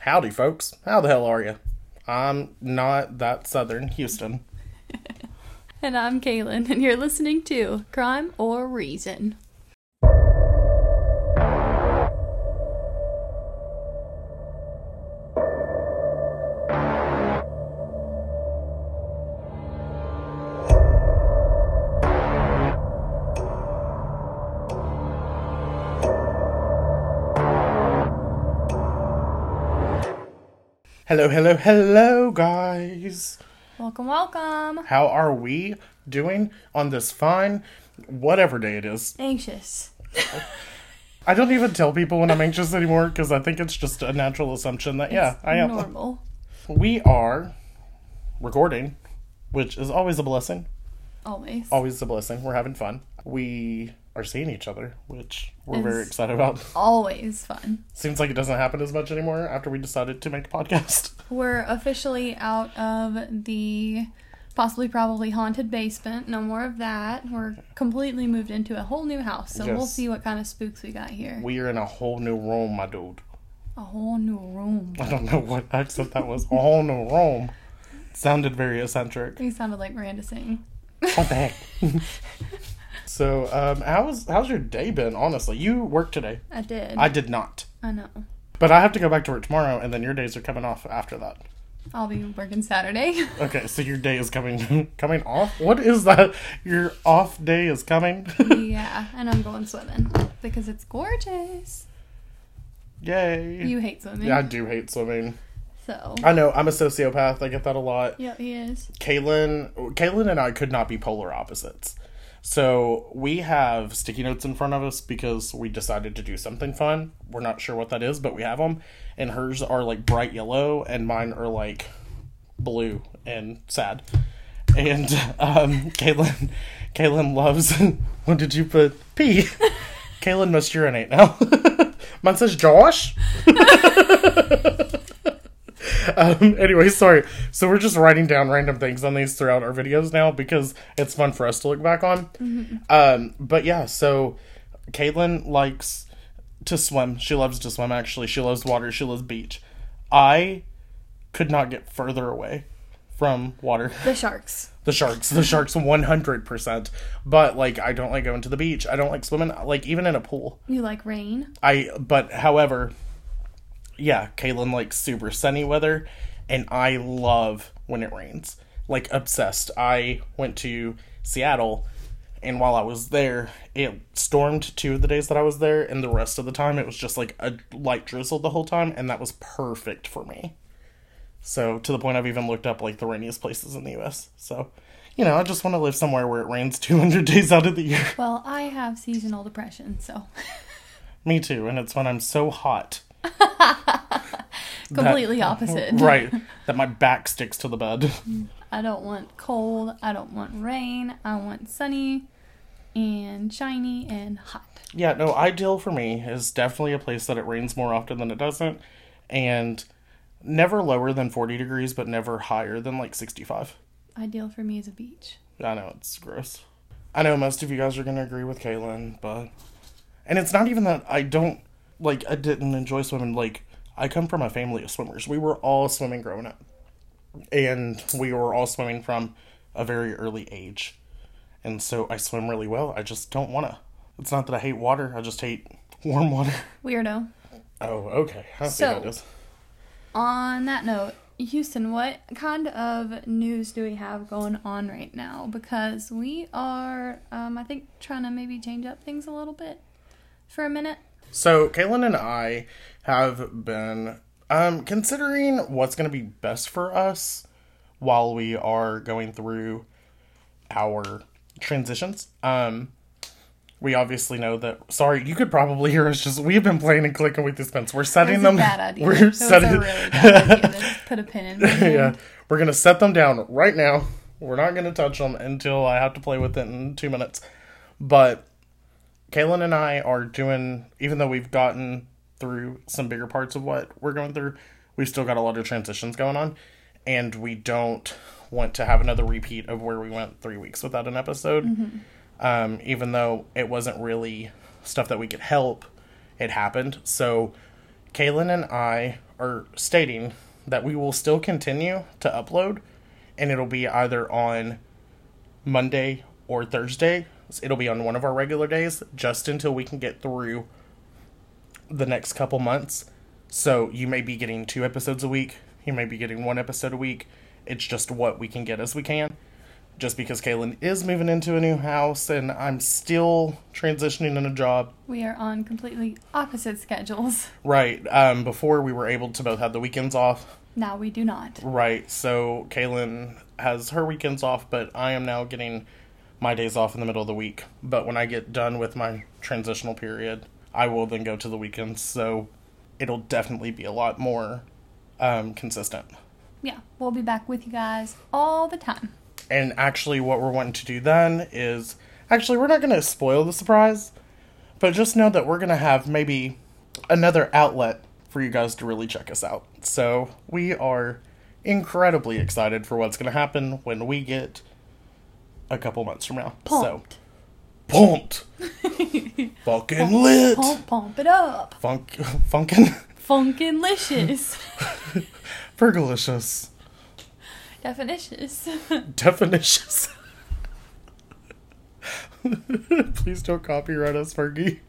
Howdy, folks. How the hell are you? I'm not that southern Houston. And I'm Kaylen, and you're listening to Crime or Reason. Hello, hello, guys. Welcome, welcome. How are we doing on this fine, whatever day it is? Anxious. I don't even tell people when I'm anxious anymore because I think it's just a natural assumption that, yeah, I am. Normal. We are recording, which is always a blessing. Always. Always a blessing. We're having fun. We are seeing each other, which we're very excited about. Always fun. Seems like it doesn't happen as much anymore after we decided to make a podcast. We're officially out of the possibly probably haunted basement. No more of that. We're completely moved into a whole new house. So we'll see what kind of spooks we got here. We are in a whole new room, my dude. A whole new room. I don't know what accent that was. A whole new room. Sounded very eccentric. He sounded like Miranda singing. What the heck? So, um, how's how's your day been? Honestly, you worked today. I did. I did not, I know. but I have to go back to work tomorrow, and then your days are coming off after that. I'll be working Saturday. Okay, so your day is coming coming off. What is that? Your off day is coming. yeah, and I'm going swimming because it's gorgeous. Yay! You hate swimming. yeah, I do hate swimming. So. I know I'm a sociopath. I get that a lot. Yeah, he is. Kaylen, Kaylen and I could not be polar opposites. So we have sticky notes in front of us because we decided to do something fun. We're not sure what that is, but we have them. And hers are like bright yellow, and mine are like blue and sad. And um, Kaylen, Kaylen loves. when did you put? P. Kaylen must urinate now. mine says Josh. Um, anyway, sorry. So we're just writing down random things on these throughout our videos now because it's fun for us to look back on. Um, but yeah, so Kaylen likes to swim. She loves to swim. Actually, she loves water. She loves beach. I could not get further away from water. The sharks. The sharks, the sharks, one hundred percent. But like, I don't like going to the beach. I don't like swimming. Like even in a pool. You like rain? I but however, yeah, Kaylen likes super sunny weather, and I love when it rains. Like obsessed. I went to Seattle, and while I was there, it stormed two of the days that I was there, and the rest of the time it was just like a light drizzle the whole time, and that was perfect for me. So to the point I've even looked up like the rainiest places in the U.S. So, you know, I just want to live somewhere where it rains 200 days out of the year. Well, I have seasonal depression, so Me too, and it's when I'm so hot. completely opposite. right that my back sticks to the bed I don't want cold. I don't want rain. I want sunny and shiny and hot. yeah no ideal for me is definitely a place that it rains more often than it doesn't and never lower than 40 degrees but never higher than like 65 Ideal for me is a beach. i know it's gross i know most of you guys are going to agree with kaylin but and it's not even that i don't like i didn't enjoy swimming. Like i come from a family of swimmers. We were all swimming growing up. And we were all swimming from a very early age. And so i swim really well. I just don't want to it's not that i hate water. I just hate warm water. Weirdo. oh okay. I see how it So- On that note, Houston, what kind of news do we have going on right now? Because we are, um, I think, trying to maybe change up things a little bit for a minute. So, Kaylen and I have been um, considering what's going to be best for us while we are going through our transitions. Um, we obviously know that. Sorry, you could probably hear us just. We've been playing and clicking with these pens. We're setting them. a bad idea. We're it setting. really bad idea to put a pin in. yeah, we're gonna set them down right now. We're not gonna touch them until I have to play with it in two minutes. But Kaylen and I are doing, even though we've gotten through some bigger parts of what we're going through, we've still got a lot of transitions going on, and we don't want to have another repeat of where we went three weeks without an episode. Um, even though it wasn't really stuff that we could help, it happened. So Kaylen and I are stating that we will still continue to upload, and it'll be either on Monday or Thursday. It'll be on one of our regular days, just until we can get through the next couple months. So you may be getting two episodes a week. You may be getting one episode a week. It's just what we can get as we can. Just because Kaylen is moving into a new house and I'm still transitioning in a job. We are on completely opposite schedules. Right. Um, before we were able to both have the weekends off. Now we do not. Right. So Kaylen has her weekends off, but I am now getting my days off in the middle of the week. But when I get done with my transitional period, I will then go to the weekends. So it'll definitely be a lot more um, consistent. Yeah, we'll be back with you guys all the time. And actually, what we're wanting to do then is actually, we're not going to spoil the surprise, but just know that we're going to have maybe another outlet for you guys to really check us out. So we are incredibly excited for what's going to happen when we get a couple months from now. Pumped. So pumped, fucking lit, Pump, pump it up. funk, funkin', Funkin' fergalicious, Definitions. definitions. Please don't copyright us, Fergie.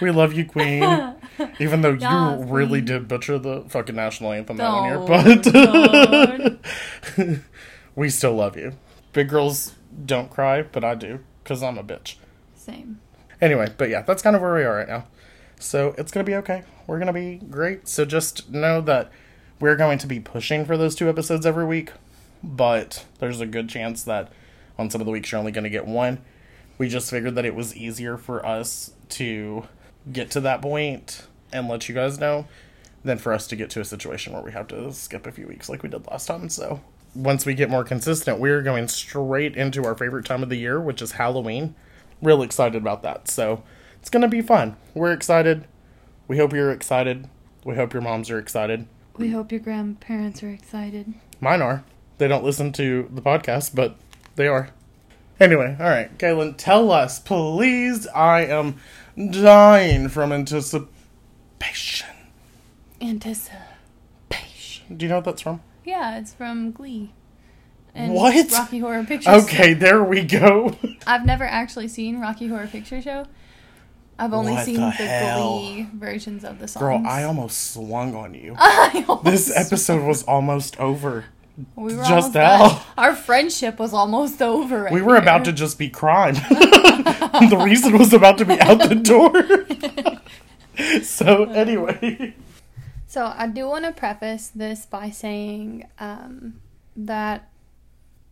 We love you, Queen. Even though Yeah, you really Queen. did butcher the fucking national anthem that one year, Oh, but we still love you. Big girls don't cry, but I do, because I'm a bitch. Same. Anyway, but yeah, that's kind of where we are right now. So it's going to be okay. We're going to be great. So just know that we're going to be pushing for those two episodes every week, but there's a good chance that on some of the weeks you're only going to get one. We just figured that it was easier for us to get to that point and let you guys know than for us to get to a situation where we have to skip a few weeks like we did last time. So once we get more consistent, we're going straight into our favorite time of the year, which is Halloween. Real excited about that. So it's going to be fun. We're excited. We hope you're excited. We hope your moms are excited. We hope your grandparents are excited. Mine are. They don't listen to the podcast, but they are. Anyway, all right, Kaylen, tell us, please. I am dying from anticipation. Anticipation. Do you know what that's from? Yeah, it's from Glee. And What? Rocky Horror Picture Show. Okay, there we go. I've never actually seen Rocky Horror Picture Show. I've only What seen the the. Glee versions of the songs. Girl, I almost swung on you. I This episode was almost over. we were just now. Our friendship was almost over. Right We were about to just be crime. the reason was about to be out the door. so, anyway. So I do want to preface this by saying um, that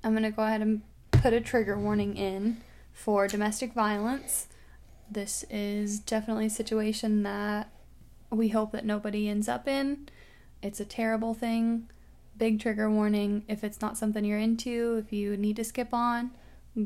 I'm going to go ahead and put a trigger warning in for domestic violence. This is definitely a situation that we hope that nobody ends up in. It's a terrible thing. Big trigger warning. If it's not something you're into, if you need to skip on,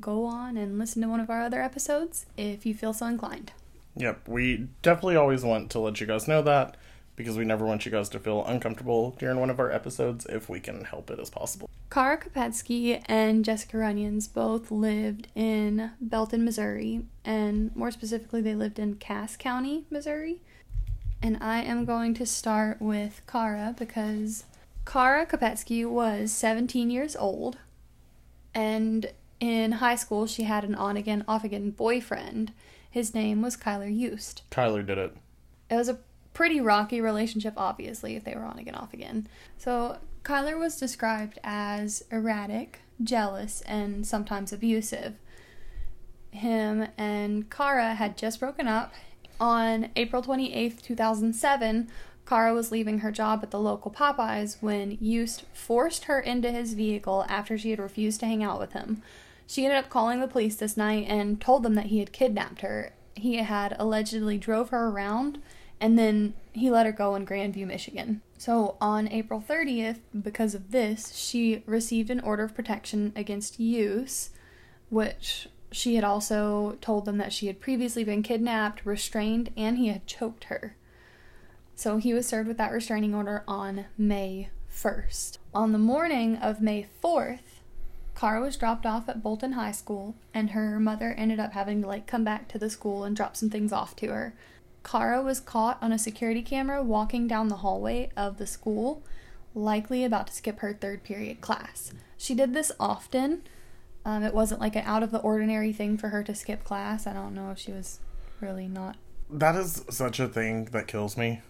go on and listen to one of our other episodes if you feel so inclined. Yep, we definitely always want to let you guys know that because we never want you guys to feel uncomfortable during one of our episodes if we can help it as possible. Kara Kopetsky and Jessica Runions both lived in Belton, Missouri, and more specifically, they lived in Cass County, Missouri. And I am going to start with Kara because Kara Kopetsky was 17 years old, and in high school, she had an on again, off again boyfriend. His name was Kylr Yust. Kylr did it. It was a pretty rocky relationship, obviously, if they were on again, off again. So, Kylr was described as erratic, jealous, and sometimes abusive. Him and Kara had just broken up. On April 28th, 2007, Kara was leaving her job at the local Popeyes when Yust forced her into his vehicle after she had refused to hang out with him. She ended up calling the police this night and told them that he had kidnapped her. He had allegedly drove her around and then he let her go in Grandview, Michigan. So on April 30th, because of this, she received an order of protection against Yust, which she had also told them that she had previously been kidnapped, restrained, and he had choked her. So he was served with that restraining order on May 1st. On the morning of May 4th, Kara was dropped off at Belton High School, and her mother ended up having to like come back to the school and drop some things off to her. Kara was caught on a security camera walking down the hallway of the school, likely about to skip her third period class. She did this often. Um, it wasn't like an out of the ordinary thing for her to skip class. I don't know if she was really not. That is such a thing that kills me.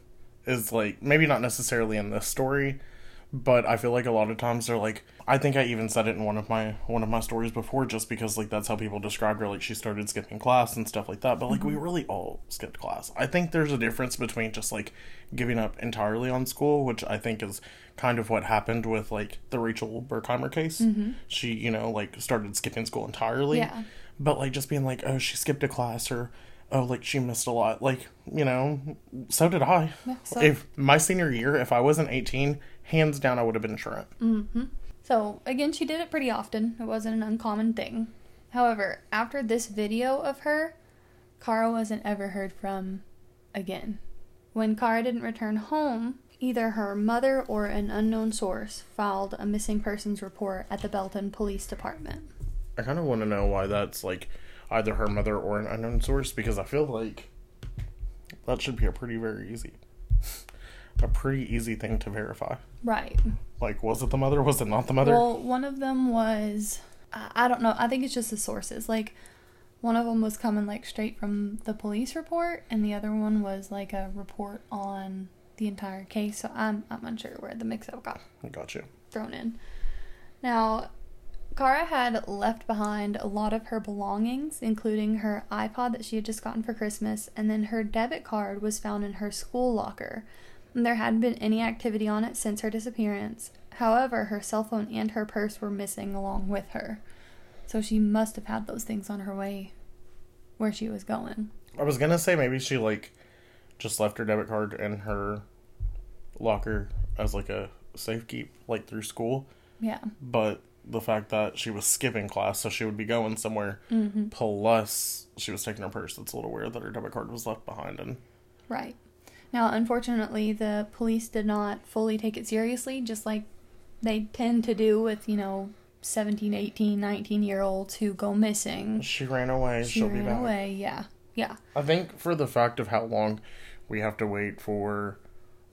Is like maybe not necessarily in this story, but I feel like a lot of times they're like I think I even said it in one of my one of my stories before just because like that's how people described her like she started skipping class and stuff like that but like we mm-hmm. really all skipped class. I think there's a difference between just like giving up entirely on school, which I think is kind of what happened with like the Rachel Berkheimer case. Mm-hmm. She, you know, like started skipping school entirely. Yeah. But like just being like, oh, she skipped a class or oh, like she missed a lot. Like, you know, so did I. Yeah, so- if my senior year, if I wasn't 18, hands down I would have been truant. Mm-hmm. So, again, she did it pretty often. It wasn't an uncommon thing. However, after this video of her, Kara wasn't ever heard from again. When Kara didn't return home, either her mother or an unknown source filed a missing persons report at the Belton Police Department. I kind of want to know why that's like either her mother or an unknown source because I feel like that should be a pretty very easy, a pretty easy thing to verify. Right. Like, was it the mother? Was it not the mother? Well, one of them was I don't know. I think it's just the sources. Like one of them was coming like straight from the police report, and the other one was like a report on the entire case. So I'm I'm unsure where the mix-up got Got you. thrown in. Now, Kara had left behind a lot of her belongings, including her iPod that she had just gotten for Christmas, and then her debit card was found in her school locker. And there hadn't been any activity on it since her disappearance. However, her cell phone and her purse were missing along with her. So she must have had those things on her way where she was going. I was gonna say maybe she like just left her debit card in her locker as like a safe keep, like through school. Yeah. But the fact that she was skipping class, so she would be going somewhere, mm-hmm. plus she was taking her purse, it's a little weird that her debit card was left behind. And Right. Now, unfortunately, the police did not fully take it seriously, just like they tend to do with, you know, 17, 18, 19 year olds who go missing. she ran away. She She'll ran be back. away. Yeah. Yeah. I think for the fact of how long we have to wait for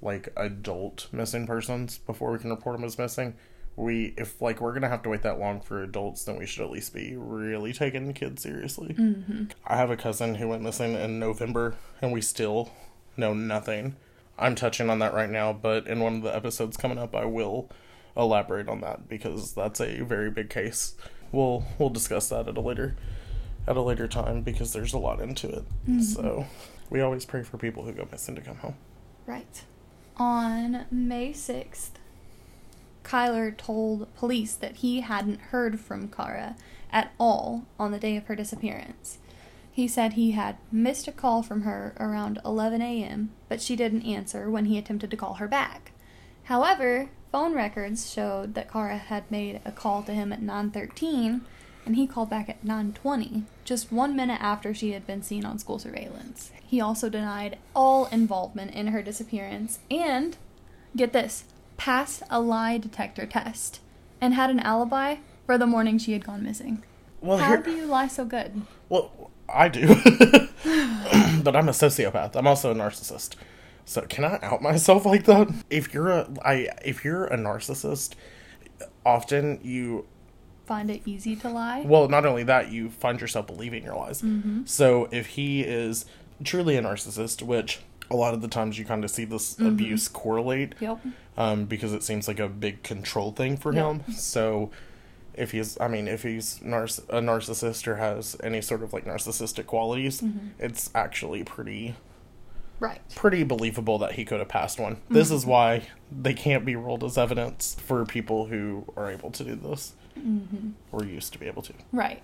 like adult missing persons before we can report them as missing, we if like we're gonna have to wait that long for adults, then we should at least be really taking the kids seriously. Mm-hmm. I have a cousin who went missing in November, and we still know nothing. I'm touching on that right now, but in one of the episodes coming up, I will elaborate on that because that's a very big case. We'll we'll discuss that at a later at a later time because there's a lot into it. Mm-hmm. So we always pray for people who go missing to come home. Right. On May 6th, Kylr told police that he hadn't heard from Kara at all on the day of her disappearance. He said he had missed a call from her around 11 a.m., but she didn't answer when he attempted to call her back. However, phone records showed that Kara had made a call to him at 9:13 and he called back at 9:20, just 1 minute after she had been seen on school surveillance. He also denied all involvement in her disappearance and get this, passed a lie detector test and had an alibi for the morning she had gone missing. Well, How here, do you lie so good? well, I do, but I'm a sociopath. I'm also a narcissist. So can I out myself like that? If you're a, I, if you're a narcissist, often you Find it easy to lie? Well, not only that, you find yourself believing your lies. So if he is truly a narcissist, which a lot of the times you kind of see this abuse correlate, Yep. um, because it seems like a big control thing for Yeah. him. So if he's, I mean, if he's a narcissist or has any sort of like narcissistic qualities, mm-hmm. it's actually pretty Right. pretty believable that he could have passed one. Mm-hmm. This is why they can't be ruled as evidence for people who are able to do this. Mm-hmm. Or used to be able to. Right.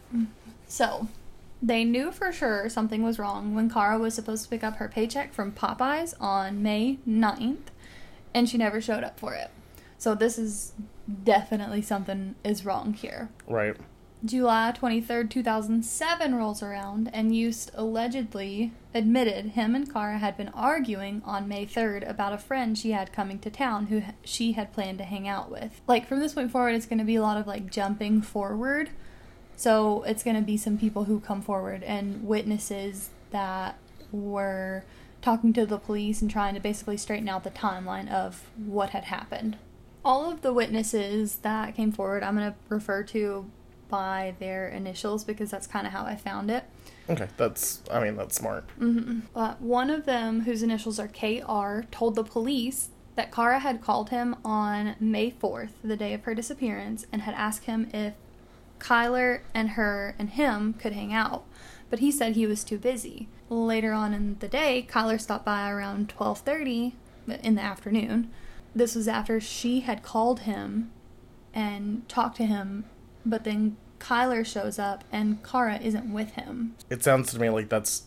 So, they knew for sure something was wrong when Kara was supposed to pick up her paycheck from Popeyes on May 9th, and she never showed up for it. So, this is definitely something is wrong here. Right. July 23rd, 2007 rolls around, and Yust allegedly admitted him and Kara had been arguing on May 3rd about a friend she had coming to town who she had planned to hang out with. Like, from this point forward, it's going to be a lot of like jumping forward. So, it's going to be some people who come forward and witnesses that were talking to the police and trying to basically straighten out the timeline of what had happened. All of the witnesses that came forward, I'm going to refer to by their initials because that's kind of how I found it. Okay, that's. I mean, that's smart. Uh, one of them, whose initials are KR, told the police that Kara had called him on May 4th, the day of her disappearance, and had asked him if Kylr and her and him could hang out, but he said he was too busy. Later on in the day, Kylr stopped by around 12:30 in the afternoon. This was after she had called him and talked to him, but then Kylr shows up and Kara isn't with him. It sounds to me like that's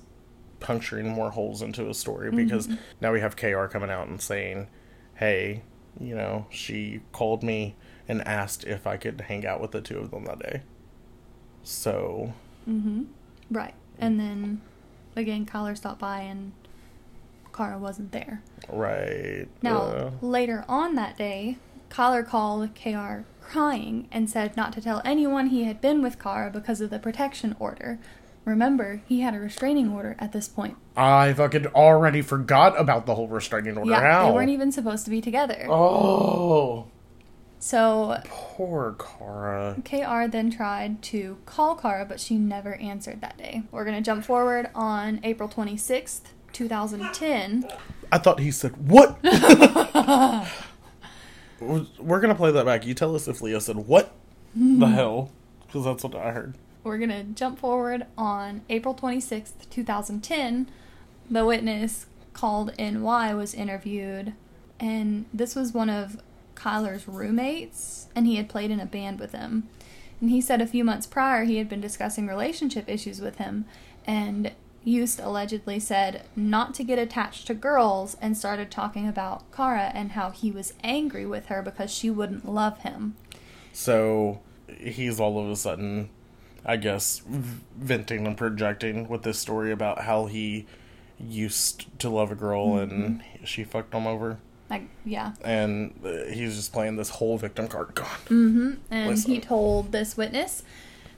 puncturing more holes into a story mm-hmm. because now we have KR coming out and saying, hey, you know, she called me and asked if I could hang out with the two of them that day. So, mm-hmm. Right. And then again, Kylr stopped by and Kara wasn't there. right. Now, uh, later on that day, Kylr called KR crying and said not to tell anyone he had been with Kara because of the protection order. Remember, he had a restraining order at this point. I fucking already forgot about the whole restraining order. Yeah, How? they weren't even supposed to be together. Oh, So poor Kara. KR then tried to call Kara, but she never answered that day. We're going to jump forward on April 26th, 2010. I thought he said, What? We're gonna play that back. You tell us if Leo said, What the hell? Because that's what I heard. We're going to jump forward on April 26th, 2010. The witness called NY was interviewed, and this was one of Kylr's roommates, and he had played in a band with him. And he said a few months prior he had been discussing relationship issues with him, and Yust allegedly said not to get attached to girls and started talking about Kara and how he was angry with her because she wouldn't love him. So he's all of a sudden, I guess, v- venting and projecting with this story about how he used to love a girl and she fucked him over. Like, yeah. And uh, he's just playing this whole victim card. God. and Listen. he told this witness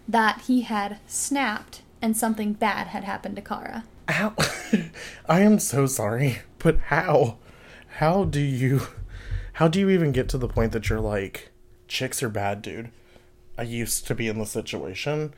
that he had snapped and something bad had happened to Kara. How? I am so sorry, but how? How do you? How do you even get to the point that you're like, chicks are bad, dude? I used to be in the situation.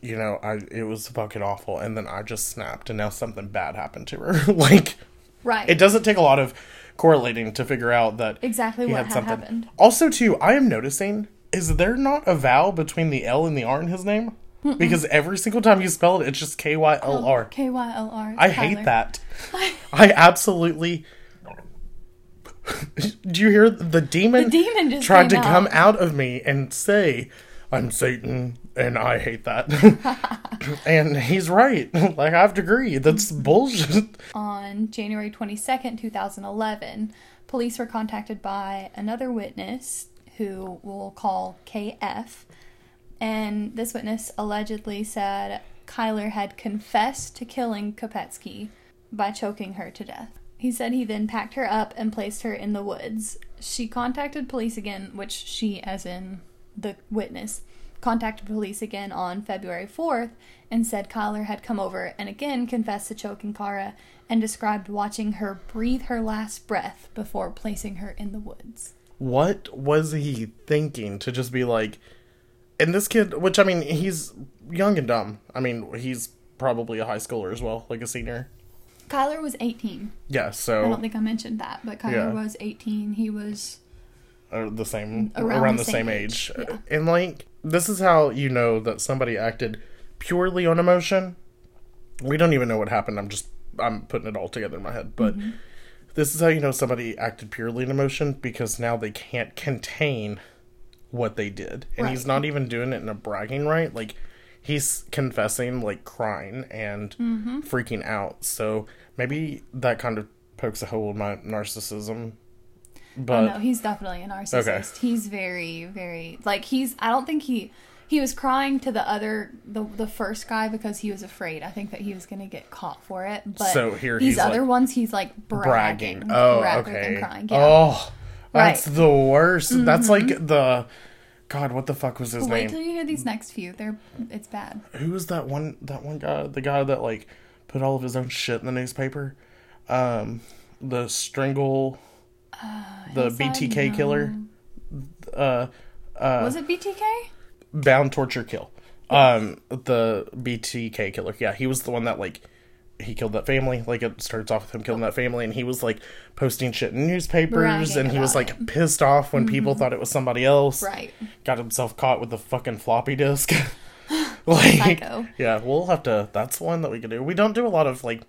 You know, I it was fucking awful, and then I just snapped, and now something bad happened to her. like, Right. it doesn't take a lot of correlating to figure out that Exactly what had happened. Also, too, I am noticing is there not a vowel between the L and the R in his name? Because every single time you spell it, it's just K Y L R. Oh, K Y L R. I hate that. I absolutely. Do you hear the demon? The demon just tried to came come out. out of me and say, "I'm Satan," and I hate that. and he's right. Like I have to agree. That's mm-hmm. bullshit. On January 22nd, 2011, police were contacted by another witness who we'll call KF. And this witness allegedly said Kylr had confessed to killing Kopetsky by choking her to death. He said he then packed her up and placed her in the woods. She contacted police again, which she, as in the witness, contacted police again on February 4th and said Kylr had come over and again confessed to choking Kara and described watching her breathe her last breath before placing her in the woods. What was he thinking to just be like? And this kid, which I mean, he's young and dumb. I mean, he's probably a high schooler as well, like a senior. Kylr was 18. Yeah, so I don't think I mentioned that, but Kylr Yeah. was 18. He was are the same Around around, the the, same same, age, age. yeah. And like this is how you know that somebody acted purely on emotion. We don't even know what happened. I'm just I'm putting it all together in my head, but Mm-hmm. this is how you know somebody acted purely in emotion because now they can't contain what they did. And he's not even doing it in a bragging right. Like he's confessing like crying and Mm-hmm. freaking out. So maybe that kind of pokes a hole in my narcissism. But oh no, he's definitely a narcissist. He's very, very like he's. I don't think he he was crying to the other the the first guy because he was afraid. I think that he was gonna get caught for it. But So here these he's, other like, ones, he's like bragging, bragging. Oh, rather okay. than crying. Yeah. Oh, that's Right. the worst. That's like the God. What the fuck was his Wait name? till you hear these next few. They're it's bad. Who was that one? That one guy. The guy that like put all of his own shit in the newspaper. Um, the strangle, the Hillside? BTK killer, uh, Was it BTK? bound torture kill. Um, the BTK killer. Yeah, he was the one that like he killed that family. Like it starts off with him killing that family, and he was like posting shit in newspapers, Bragging and he was about like pissed off when people mm-hmm. thought it was somebody else. Right. Got himself caught with the fucking floppy disk. like, Psycho. yeah, we'll have to. That's one that we could do. We don't do a lot of like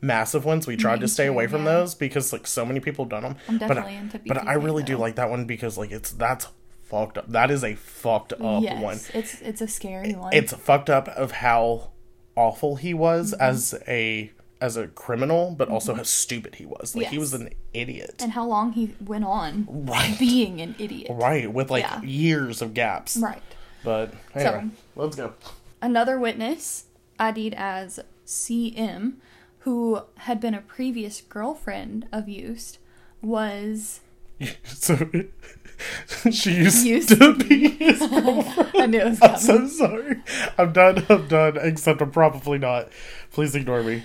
massive ones. We tried to stay away from yeah. those because like so many people have done them. I'm but definitely I, into but I BTK really do though. like that one because like it's that's fucked up. That is a fucked up yes, one it's it's a scary one. it's fucked up of how awful he was Mm-hmm. as a as a criminal, but also how stupid he was. Like he was an idiot. and how long he went on Right. being an idiot. Right, with like Yeah. years of gaps. Right. But anyway, let's go. Another witness, ID'd as CM, who had been a previous girlfriend of Yust, was So she used, Used to to be his girlfriend. I knew it was I'm so sorry. I'm done. I'm done. Except I'm probably not. Please ignore me.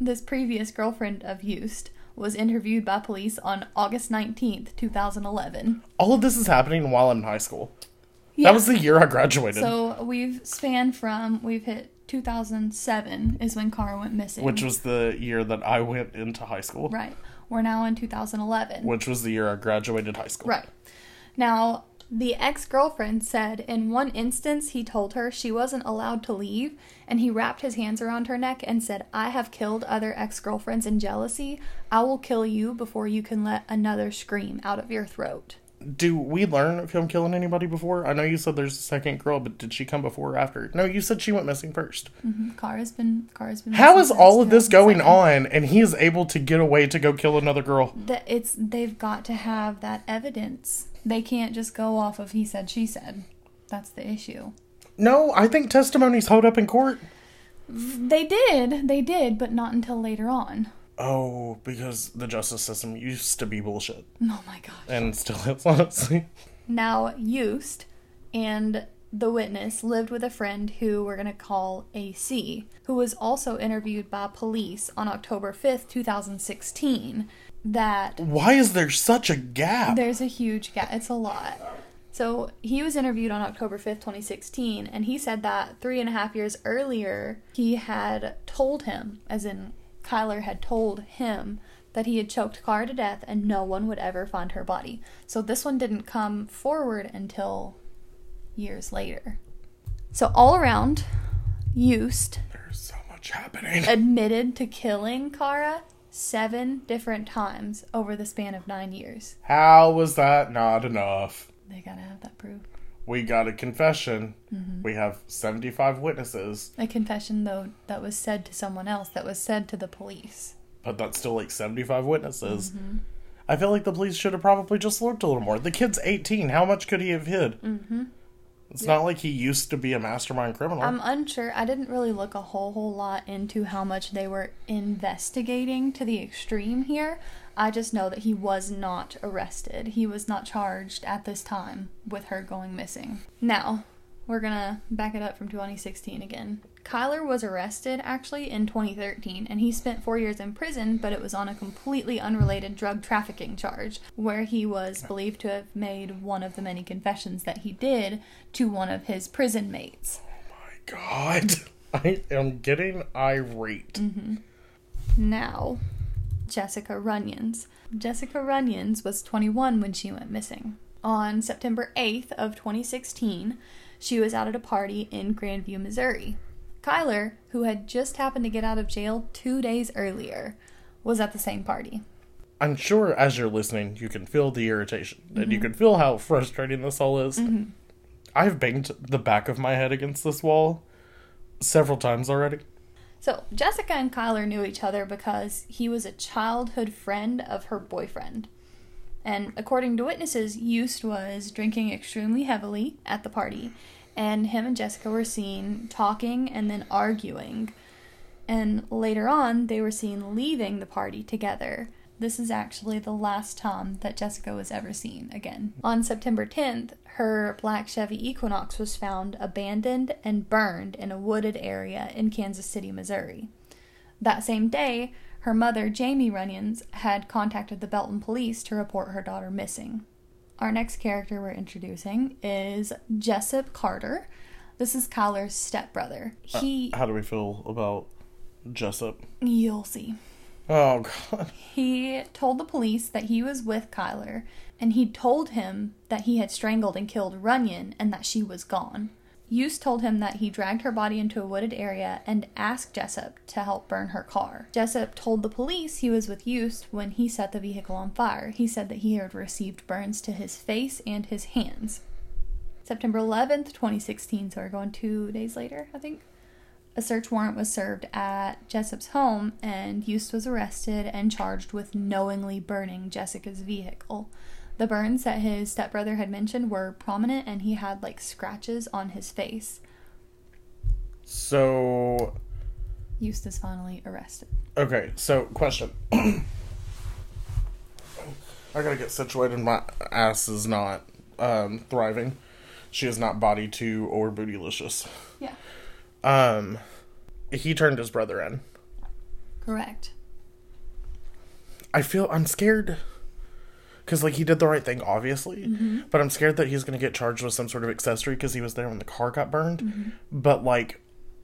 This previous girlfriend of Yust was interviewed by police on August 19th, 2011. All of this is happening while I'm in high school. Yeah. That was the year I graduated, So we've spanned from, we've hit 2007 is when Kara went missing. which was the year that I went into high school. Right. We're now in 2011. which was the year I graduated high school. Right. Now, the ex girlfriend said in one instance he told her she wasn't allowed to leave, and he wrapped his hands around her neck and said, I have killed other ex girlfriends in jealousy. I will kill you before you can let another scream out of your throat. Do we learn of him killing anybody before? I know you said there's a second girl, but did she come before or after? No, you said she went missing 1st Kara's mm-hmm. been Kara's been How missing all of this going 2007. on and he is able to get away to go kill another girl? That it's they've got to have that evidence. They can't just go off of he said she said. That's the issue. No, I think testimony's held up in court. They did, they did, but not until later on. Oh, because the justice system Yust to be bullshit. Oh my gosh. And still is, honestly. Now, used and the witness lived with a friend who we're going to call AC, who was also interviewed by police on October 5th, 2016. That Why is there such a gap? there's a huge gap. It's a lot. So he was interviewed on October 5th, 2016, and he said that three and a half years earlier, he had told him, as in Kylr had told him, that he had choked Kara to death and no one would ever find her body. So this one didn't come forward until years later. So all around, Yust There's so much happening. admitted to killing Kara seven different times over the span of nine years. How was that not enough? They gotta have that proof. We got a confession. Mm-hmm. We have 75 witnesses, A confession, though, that was said to someone else, that was said to the police. but that's still like 75 witnesses. Mm-hmm. I feel like the police should have probably just looked a little more. The kid's 18. How much could he have hid? Mm-hmm. It's not like he used to be a mastermind criminal. I'm unsure. I didn't really look a whole whole lot into how much they were investigating to the extreme here. I just know that he was not arrested. He was not charged at this time with her going missing. Now, we're gonna back it up from 2016 again. Kylr was arrested actually in 2013 and he spent four years in prison, but it was on a completely unrelated drug trafficking charge where he was believed to have made one of the many confessions that he did to one of his prison mates. Oh my God. I am getting irate. Mm-hmm. Now, Jessica Runions. Jessica Runions was 21 when she went missing. On September 8th of 2016, she was out at a party in Grandview, Missouri. Kylr, who had just happened to get out of jail 2 days earlier, was at the same party. I'm sure as you're listening, you can feel the irritation and Mm-hmm. you can feel how frustrating this all is. I've banged the back of my head against this wall several times already. So, Jessica and Kylr knew each other because he was a childhood friend of her boyfriend. And according to witnesses, Yust was drinking extremely heavily at the party, and him and Jessica were seen talking and then arguing. And later on, they were seen leaving the party together. This is actually the last time that Jessica was ever seen again. On September 10th, her black Chevy Equinox was found abandoned and burned in a wooded area in Kansas City, Missouri. That same day, Her mother, Jamie Runions, had contacted the Belton police to report her daughter missing. Our next character we're introducing is Jessup Carter. This is Kylr's stepbrother. Uh, he, How do we feel about Jessup? you'll see. Oh god. He told the police that he was with Kylr, and he told him that he had strangled and killed Runion and that she was gone. Eustace told him that he dragged her body into a wooded area and asked Jessup to help burn her car. Jessup told the police he was with Eustace when he set the vehicle on fire. He said that he had received burns to his face and his hands. September 11th, 2016, so we're going two days later, I think. A search warrant was served at Jessup's home, and Eustace was arrested and charged with knowingly burning Jessica's vehicle. The burns that his stepbrother had mentioned were prominent, and he had like scratches on his face. So Eustace finally arrested. okay, so question. I gotta get situated. My ass is not um, thriving. She is not body two or bootylicious. Yeah. Um, he turned his brother in. Correct. I feel I'm scared because like he did the right thing, obviously, but I'm scared that he's gonna get charged with some sort of accessory because he was there when the car got burned. But like,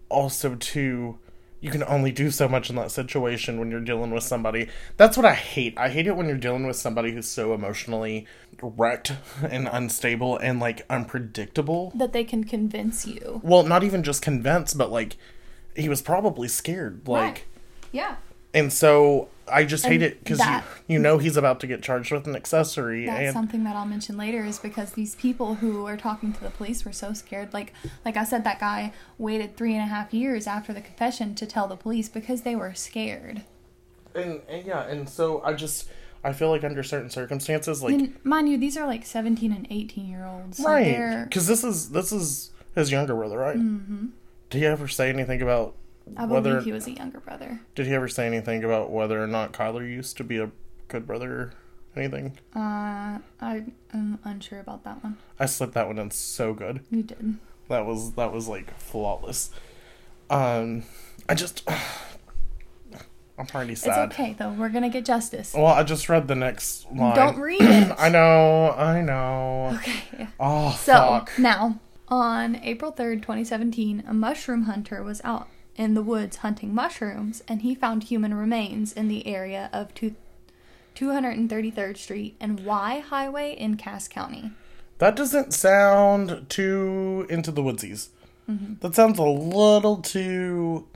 also too, you can only do so much in that situation when you're dealing with somebody. That's what I hate. I hate it when you're dealing with somebody who's so emotionally wrecked and unstable and like unpredictable. That they can convince you. Well, not even just convince, but like he was probably scared. Like. Right. Yeah. And so I just hate it because you, you know he's about to get charged with an accessory. That's and something that I'll mention later is because these people who are talking to the police were so scared. Like like I said, that guy waited three and a half years after the confession to tell the police because they were scared. and, and yeah, and so I just I feel like under certain circumstances, like And mind you, these are like seventeen and eighteen year olds. Right, because this is this is his younger brother, right? Mm-hmm. Did he ever say anything about I believe whether he was a younger brother. did he ever say anything about whether or not Kylr used to be a good brother? or Anything? Uh, I am unsure about that one. I slipped that one in so good. You did. That was that was like flawless. Um, I just I'm pretty sad. It's okay though. We're gonna get justice. Well, I just read the next line. Don't read it. I know, I know. Okay. Oh, So fuck. now, on April 3rd, 2017, a mushroom hunter was out in the woods hunting mushrooms and he found human remains in the area of two, 233rd Street and Y Highway in Cass County. That doesn't sound too into the woodsies. Mm-hmm. That sounds a little too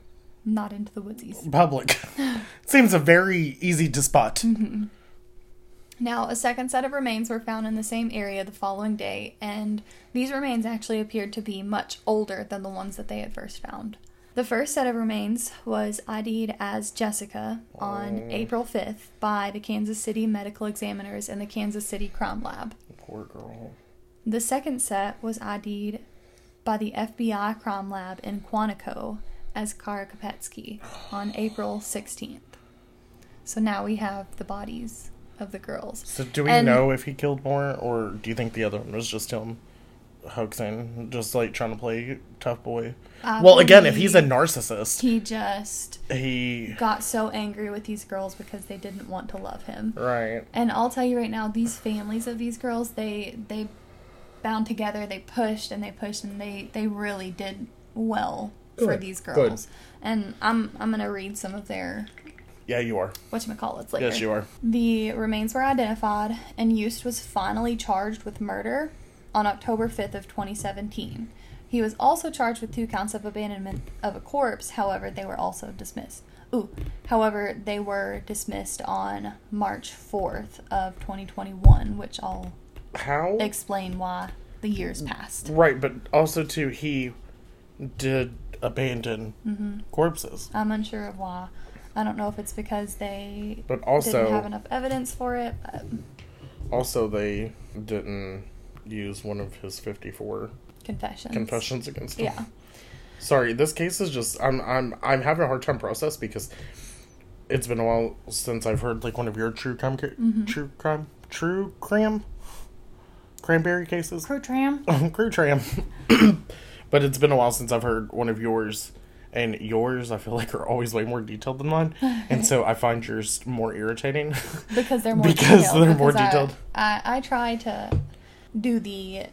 Not into the woodsies. public. Seems a very easy to spot. Mm-hmm. Now, a second set of remains were found in the same area the following day, and these remains actually appeared to be much older than the ones that they had first found. The first set of remains was ID'd as Jessica on oh. April 5th by the Kansas City medical examiners and the Kansas City Crime Lab. Poor girl. The second set was ID'd by the FBI Crime Lab in Quantico as Kara Kopetsky on April 16th. So now we have the bodies of the girls. So do we And- know if he killed more, or do you think the other one was just him hoaxing, just like trying to play tough boy? I well, again, if he's a narcissist, He just he got so angry with these girls because they didn't want to love him. right. And I'll tell you right now, these families of these girls, they they bound together, they pushed and they pushed and they they really did well for Good, these good. girls. And I'm I'm gonna read some of their Yeah, you are. whatchamacallits later. Yes, you are. The remains were identified, and Eustace was finally charged with murder on October 5th of 2017. He was also charged with two counts of abandonment of a corpse. However, they were also dismissed. Ooh, however, they were dismissed on March 4th of 2021, which I'll How? explain why the years passed. Right, but also too, he did abandon Mm-hmm. corpses, I'm unsure of why. I don't know if it's because they but didn't have enough evidence for it. But also they didn't use one of his fifty-four confessions. confessions against him. Yeah. Sorry, this case is just I'm I'm I'm having a hard time process because it's been a while since I've heard like one of your true crime ca- Mm-hmm. true crime true cram cranberry cases Pro tram. crew tram but it's been a while since I've heard one of yours and yours I feel like are always way more detailed than mine, and so I find yours more irritating. because they're more Because detailed. they're more because I- detailed. I, I try to do the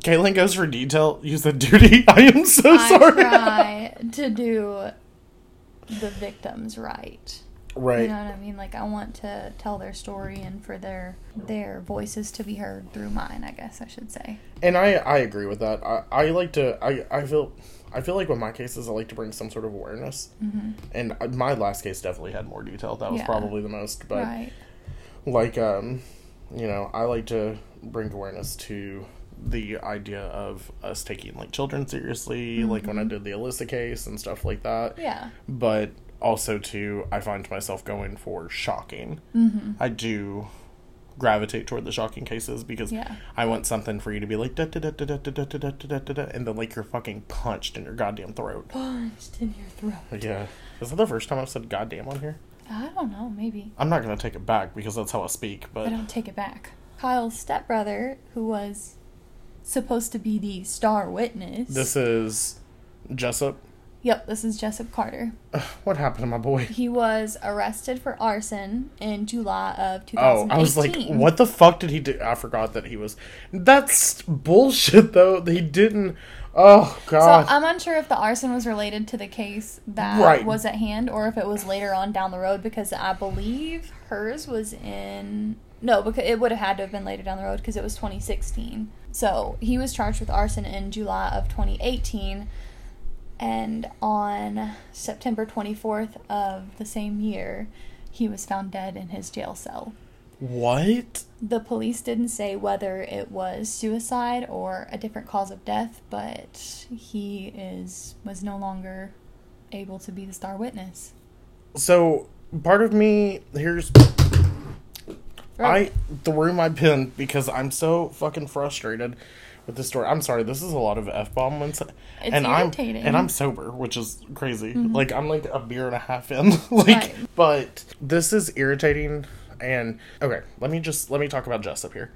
Kaylen goes for detail. You said duty. I am so I sorry. try to do the victims right. right. You know what I mean? Like I want to tell their story and for their their voices to be heard through mine. I guess I should say. And I I agree with that. I, I like to I I feel I feel like with my cases I like to bring some sort of awareness. Mm-hmm. And my last case definitely had more detail. That was Yeah. probably the most. But right. like um, you know, I like to bring awareness to the idea of us taking like children seriously, like when I did the Alyssa case and stuff like that. Yeah. But also too, I find myself going for shocking. Mm-hmm. I do gravitate toward the shocking cases because Yeah. I want something for you to be like da da da da da da da da da da da and then like you're fucking punched in your goddamn throat. Punched in your throat. Yeah. Is that the first time I've said goddamn on here? I don't know. Maybe. I'm not gonna take it back because that's how I speak, but I don't take it back. Kylr's stepbrother, who was supposed to be the star witness. this is Jessup. Yep, this is Jessup Carter. What happened to my boy? He was arrested for arson in July of 2018. Oh, I was like, what the fuck did he do? I forgot that he was. That's bullshit, though. He didn't. Oh god. So. I'm unsure if the arson was related to the case that Right. was at hand or if it was later on down the road because I believe hers was in no because it would have had to have been later down the road because it was 2016. So he was charged with arson in July of 2018 and on September 24th of the same year he was found dead in his jail cell. what? The police didn't say whether it was suicide or a different cause of death, but he is was no longer able to be the star witness. So part of me here's I threw my pen because I'm so fucking frustrated with this story. I'm sorry, this is a lot of f bombs, and I'm and I'm sober, which is crazy. Mm-hmm. Like I'm like a beer and a half in, like. Right. But this is irritating, and okay, let me just let me talk about Jessup here.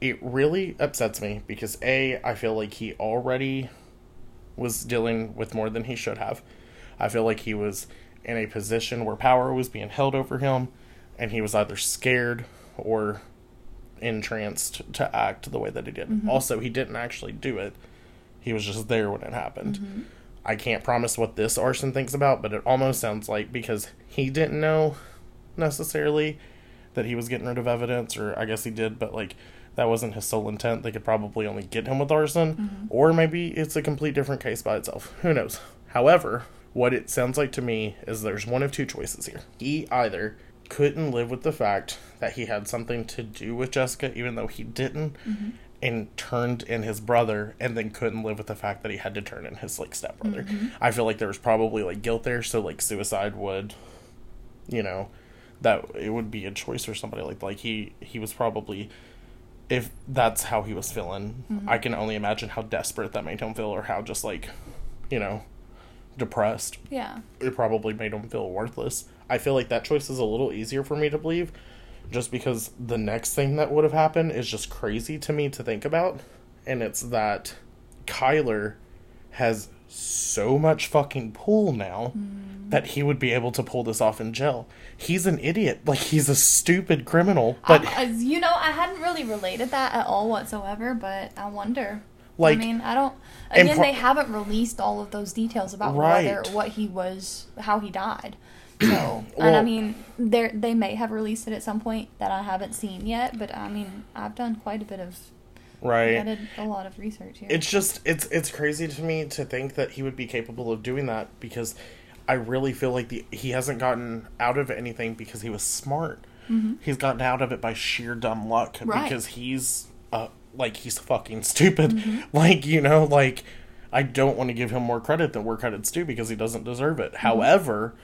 It really upsets me because a I feel like he already was dealing with more than he should have. I feel like he was in a position where power was being held over him, and he was either scared or entranced to act the way that he did. Mm-hmm. Also, he didn't actually do it, he was just there when it happened. Mm-hmm. I can't promise what this arson thinks about, but it almost sounds like because he didn't know necessarily that he was getting rid of evidence, or I guess he did, but like that wasn't his sole intent. They could probably only get him with arson, mm-hmm. or maybe it's a complete different case by itself. Who knows? However, what it sounds like to me is there's one of two choices here. He either couldn't live with the fact that he had something to do with Jessica, even though he didn't, mm-hmm. and turned in his brother, and then couldn't live with the fact that he had to turn in his like stepbrother. Mm-hmm. I feel like there was probably like guilt there, so like suicide would, you know, that it would be a choice for somebody like like he he was probably if that's how he was feeling mm-hmm. i can only imagine how desperate that made him feel or how just like you know depressed. Yeah. it probably made him feel worthless i feel like that choice is a little easier for me to believe just because the next thing that would have happened is just crazy to me to think about and it's that Kylr has so much fucking pull now hmm. that he would be able to pull this off in jail he's an idiot like he's a stupid criminal but as you know, I hadn't really related that at all whatsoever, but I wonder. Like- I mean, I don't. Again, pro- they haven't released all of those details about Right. whether what he was, how he died. So, and I mean, they they may have released it at some point that I haven't seen yet. But I mean, I've done quite a bit of, right I did a lot of research here. it's just it's it's crazy to me to think that he would be capable of doing that because I really feel like the he hasn't gotten out of anything because he was smart. Mm-hmm. He's gotten out of it by sheer dumb luck Right. because he's uh like he's fucking stupid. Mm-hmm. Like you know like I don't want to give him more credit than where credit's due because he doesn't deserve it. Mm-hmm. However,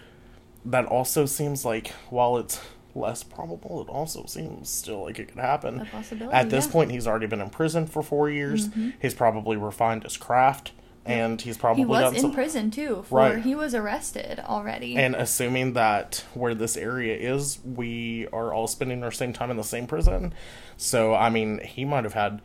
that also seems like while it's less probable, it also seems still like it could happen. A possibility, At this yeah. point, he's already been in prison for four years. Mm-hmm. He's probably refined his craft, and he's probably he was done in some. prison too. For, Right. He was arrested already. and assuming that where this area is, we are all spending our same time in the same prison. So, I mean, he might have had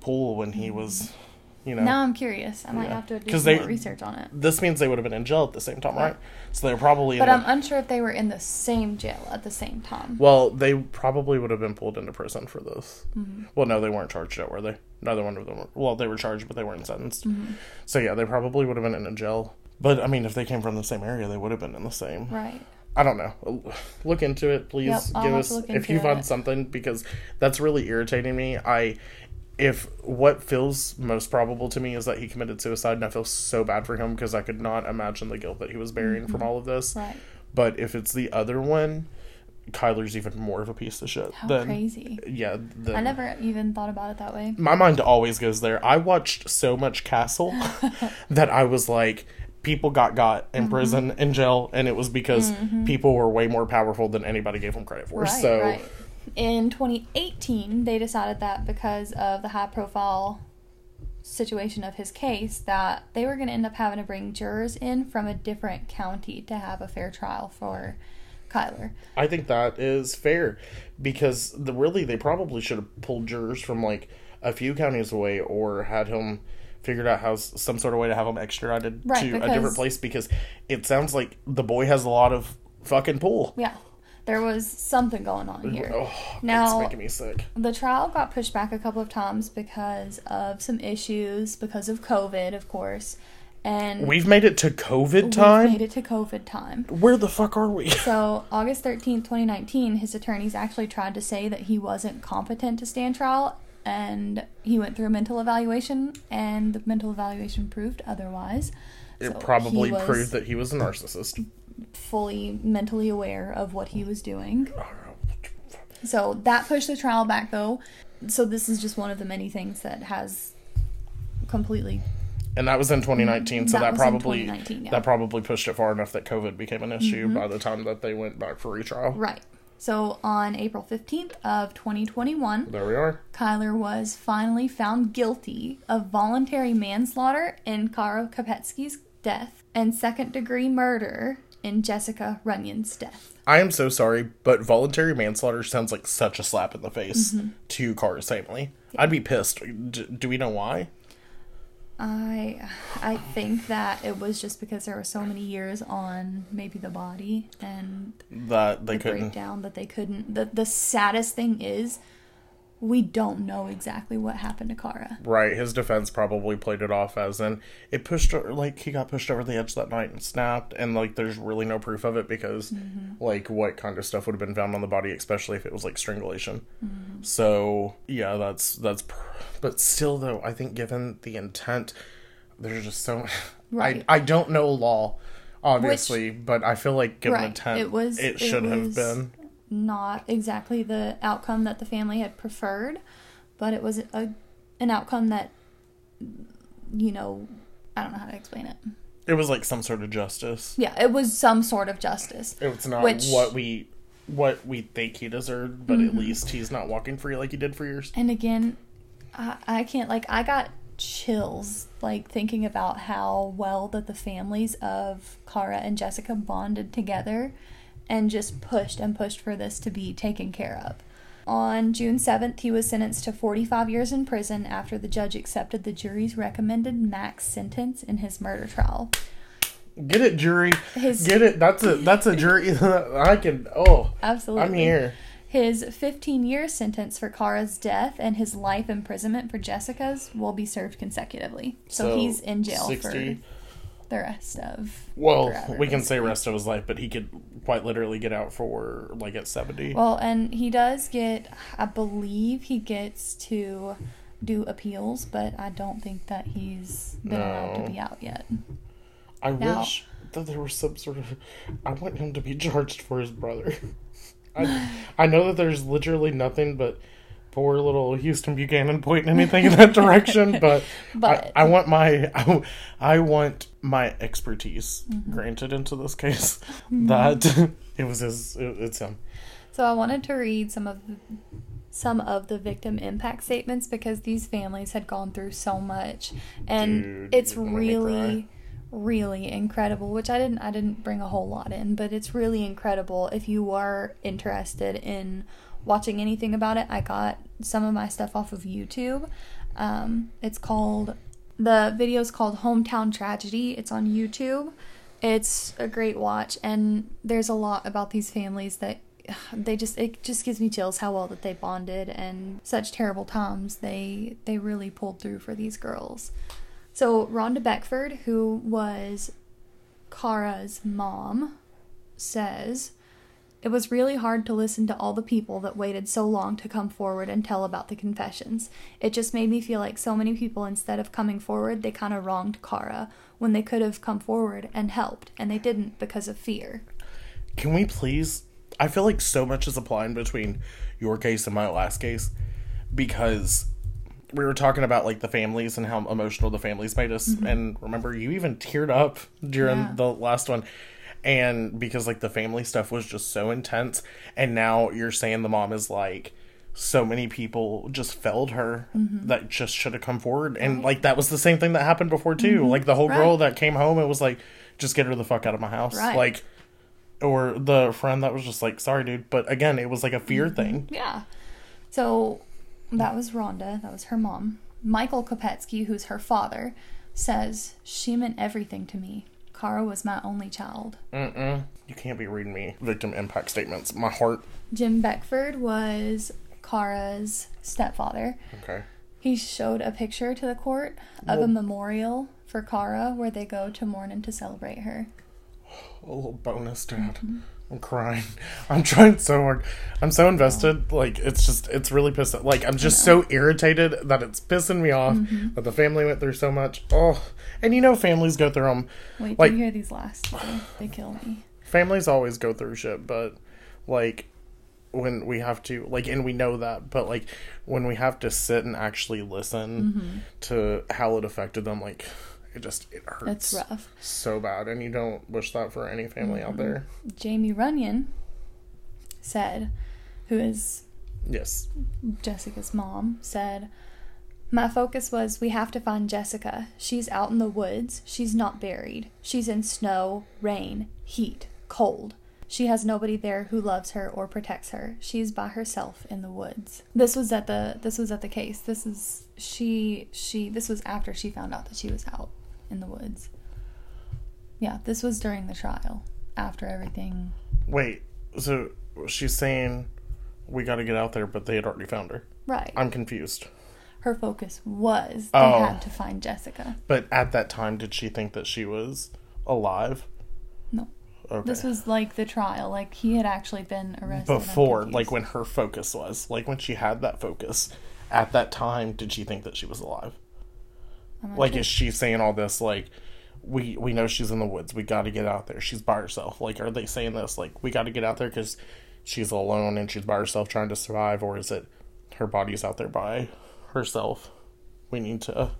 pool when he was mm-hmm. You know, Now I'm curious. I might Yeah. have to do some they- more research on it. this means they would have been in jail at the same time, right? Right. So they're probably. But I'm a- unsure if they were in the same jail at the same time. well, they probably would have been pulled into prison for this. Mm-hmm. Well, no, they weren't charged yet, were they? Neither one of them. Were, well, they were charged, but they weren't sentenced. Mm-hmm. So yeah, they probably would have been in a jail. But I mean, if they came from the same area, they would have been in the same. Right. I don't know. Look into it, please. Yep, Give us if you find something because that's really irritating me. I if what feels most probable to me is that he committed suicide, and I feel so bad for him because I could not imagine the guilt that he was bearing Mm-hmm. from all of this. Right. But if it's the other one, Kylr's even more of a piece of shit. How than, crazy. Yeah, I never even thought about it that way. my mind always goes there. I watched so much Castle that I was like, people got got in Mm-hmm. prison, in jail, and it was because people were way more powerful than anybody gave them credit for. Right, so, right. In 2018, they decided that because of the high profile situation of his case, that they were going to end up having to bring jurors in from a different county to have a fair trial for Kylr. I think that is fair because the really they probably should have pulled jurors from like a few counties away or had him figured out how some sort of way to have him extradited Right, to a different place because it sounds like the boy has a lot of fucking pull. Yeah, there was something going on here. Oh, it's Now- making me sick. The trial got pushed back a couple of times because of some issues, because of COVID, of course, and We've made it to COVID we've time. made it to COVID time. Where the fuck are we? So, August 13th, 2019, his attorneys actually tried to say that he wasn't competent to stand trial, and he went through a mental evaluation, and the mental evaluation proved otherwise. It So probably was proved that he was a narcissist. Fully mentally aware of what he was doing. So, that pushed the trial back, though. So, this is just one of the many things that has completely And that was in 2019, so That that, probably yeah. that probably pushed it far enough that COVID became an issue Mm-hmm. by the time that they went back for retrial. right. So, on April 15th of 2021, There we are. Kylr was finally found guilty of voluntary manslaughter in Kara Kopetsky's death and second degree murder in Jessica Runions' death. I am so sorry, but voluntary manslaughter sounds like such a slap in the face Mm-hmm. to Kara's family. I'd be pissed. D- do we know why? I I think that it was just because there were so many years on maybe the body and That they the couldn't. breakdown that they couldn't. The the saddest thing is we don't know exactly what happened to Kara. Right, his defense probably played it off as in it pushed like he got pushed over the edge that night and snapped, and like there's really no proof of it because Mm-hmm. like what kind of stuff would have been found on the body, especially if it was like strangulation. Mm-hmm. So yeah, that's that's, pr- but still though, I think given the intent, there's just so Right. I I don't know law, obviously, but I feel like given Right, intent, it was- it it should have been. Not exactly the outcome that the family had preferred, but it was a an outcome that you know, I don't know how to explain it. It was like some sort of justice. Yeah, it was some sort of justice. It's not Which- Mm-hmm. what we what we think he deserved, but at least he's not walking free like he did for years. And again, I, I can't like I got chills like thinking about how well that the families of Kara and Jessica bonded together and just pushed and pushed for this to be taken care of. On June 7th, he was sentenced to 45 years in prison after the judge accepted the jury's recommended max sentence in his murder trial. Get it, jury. His- Get it. That's a that's a jury. I can. Oh, Absolutely. I'm here. His 15 year sentence for Kara's death and his life imprisonment for Jessica's will be served consecutively. So, he's in jail 60. for the rest of. Well, forever, we can say rest of his life, but he could quite literally get out for like at seventy. Well, and he does get, I believe he gets to do appeals, but I don't think that he's been allowed to be out yet. I now- wish that there was some sort of. I want him to be charged for his brother. I I know that there's literally nothing but poor little Houston Buchanan pointing anything in that direction, but, But- I, I want my I, I want my expertise Mm-hmm. granted into this case. That it was his. It, it's him. So I wanted to read some of some of the victim impact statements because these families had gone through so much and Dude, it's you're gonna make me really really incredible which I didn't I didn't bring a whole lot in but it's really incredible if you are interested in watching anything about it I got some of my stuff off of YouTube um, it's called The video is called Hometown Tragedy. It's on YouTube. It's a great watch, and there's a lot about these families that they just it just gives me chills how well that they bonded and such terrible times they they really pulled through for these girls. So Rhonda Beckford, who was Kara's mom, says it was really hard to listen to all the people that waited so long to come forward and tell about the confessions. It just made me feel like so many people, instead of coming forward, they kind of wronged Kara when they could have come forward and helped, and they didn't because of fear. Can we please? I feel like so much is applying between your case and my last case because we were talking about like the families and how emotional the families made us. Mm-hmm. And remember, you even teared up during Yeah. the last one. And because like the family stuff was just so intense. And now you're saying the mom is like, so many people just failed her Mm-hmm. that just should have come forward. And like that was the same thing that happened before too. Like the whole girl Mm-hmm. That came home, it was like, just get her the fuck out of my house. Right. Like, or the friend that was just like, sorry, dude. But again, it was like a fear Mm-hmm. thing. Yeah. So that was Rhonda. That was her mom. Michael Kopetsky, who's her father, says, She meant everything to me. Kara was my only child. Mm-mm. You can't be reading me victim impact statements. My heart. Jim Beckford was Kara's stepfather. Okay. He showed a picture to the court of a memorial for Kara where they go to mourn and to celebrate her. A little bonus, Dad. Mm-hmm. I'm crying. I'm trying so hard. I'm so invested. Like it's just, it's really pissing. Like I'm just so irritated that it's pissing me off Mm-hmm. that the family went through so much. Oh, and you know families go through them. Wait, Like- do you hear these last two? They kill me. Families always go through shit, but like when we have to like and we know that but like when we have to sit and actually listen Mm-hmm. to how it affected them like it just it hurts It's rough. so bad and you don't wish that for any family Mm-hmm. out there Jamie Runions said, who is yes Jessica's mom, said, My focus was we have to find Jessica. She's out in the woods. She's not buried. She's in snow, rain, heat, cold. She has nobody there who loves her or protects her. She's by herself in the woods. This was at the this was at the case. This is she she this was after she found out that she was out in the woods. Yeah, this was during the trial. After everything wait so she's saying we got to get out there but they had already found her Right. i'm confused Her focus was they Oh. had to find Jessica. but at that time did she think that she was alive No. okay This was like the trial. Like he had actually been arrested. Before like when her focus was like when she had that focus at that time did she think that she was alive like sure. is she saying all this like we we know she's in the woods we got to get out there she's by herself like are they saying this like we got to get out there because she's alone and she's by herself trying to survive or is it her body's out there by herself we need to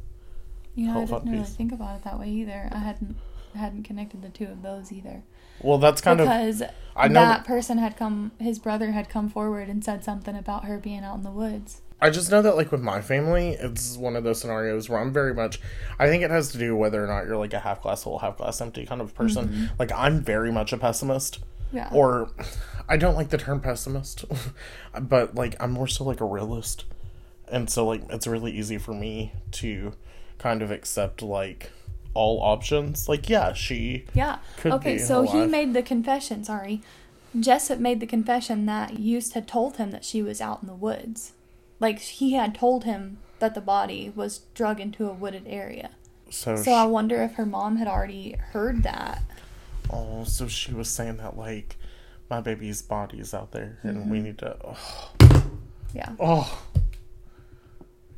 know, I didn't really think about it that way either. I hadn't hadn't connected the two of those either well that's kind of because I know that that- person had come. His brother had come forward and said something about her being out in the woods. I just know that like with my family, it's one of those scenarios where I'm very much I think it has to do whether or not you're like a half glass full, half glass empty kind of person. Mm-hmm. Like I'm very much a pessimist. Yeah. Or I don't like the term pessimist, but like I'm more so like a realist. And so like it's really easy for me to kind of accept like all options. Like yeah, she Yeah. Okay, so he made the confession, sorry. Jessup made the confession that Yust had told him that she was out in the woods. Like he had told him that the body was drug into a wooded area. so, So I wonder if her mom had already heard that. oh so she was saying that like my baby's body is out there and we mm-hmm. need to oh, Yeah. Oh,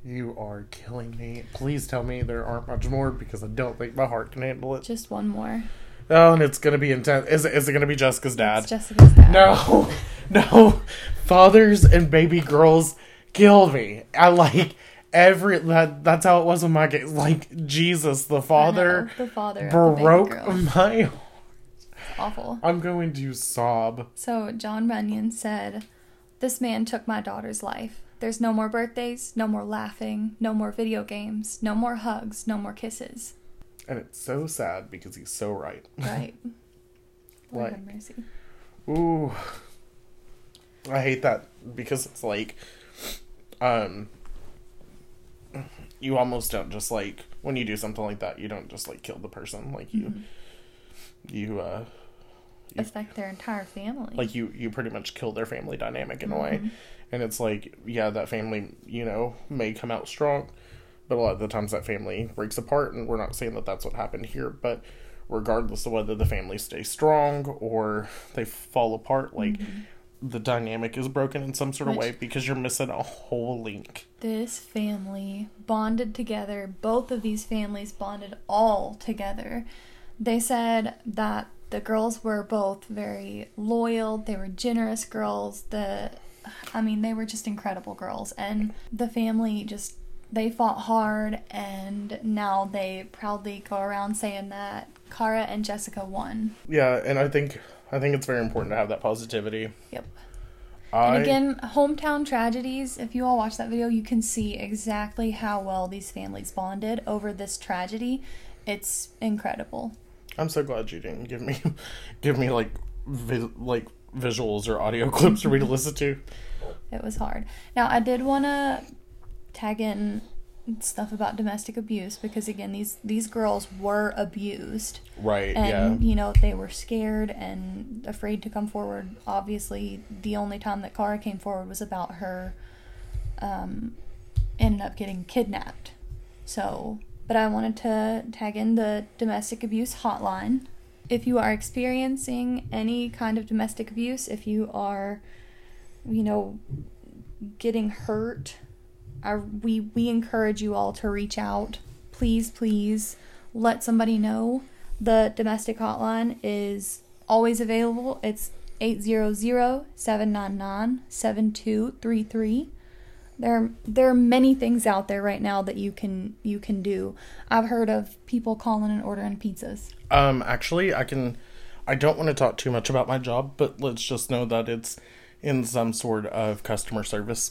you are killing me. Please tell me there aren't much more because I don't think my heart can handle it. Just one more. Oh, and it's gonna be intense. Is it? Is it gonna be Jessica's dad? It's Jessica's dad. No, no. Fathers and baby girls kill me. I like every that. That's how it was with my case. Like Jesus, the I know, father the father the broke girl. my. Awful. I'm going to sob. So John Runions said, This man took my daughter's life. There's no more birthdays, no more laughing, no more video games, no more hugs, no more kisses. And it's so sad because he's so right. Right. Lord Like- mercy. Ooh. I hate that because it's like um you almost don't just like when you do something like that, you don't just like kill the person. Like you, you uh, Affect their entire family. like you you pretty much kill their family dynamic in a way and it's like yeah that family you know may come out strong but a lot of the times that family breaks apart and we're not saying that that's what happened here but regardless of whether the family stays strong or they fall apart like the dynamic is broken in some sort of way because you're missing a whole link this family bonded together. Both of these families bonded all together. They said that the girls were both very loyal. They were generous girls. The I mean, they were just incredible girls and the family just they fought hard and now they proudly go around saying that Kara and Jessica won. yeah and i think i think it's very important to have that positivity Yep. I, And again, hometown tragedies, if you all watch that video, you can see exactly how well these families bonded over this tragedy. It's incredible. I'm so glad you didn't give me give me like vi- like visuals or audio clips for me to listen to. It was hard. Now, I did want to tag in stuff about domestic abuse because again, these these girls were abused Right. and yeah. you know, they were scared and afraid to come forward. Obviously, the only time that Kara came forward was about her um ended up getting kidnapped. So, but I wanted to tag in the domestic abuse hotline. If you are experiencing any kind of domestic abuse, if you are, you know, getting hurt, I, we we encourage you all to reach out. Please, please let somebody know. The domestic hotline is always available. It's 800-799-7233. There there are many things out there right now that you can you can do. I've heard of people calling and ordering pizzas. Um actually I can I don't want to talk too much about my job, but let's just know that it's in some sort of customer service.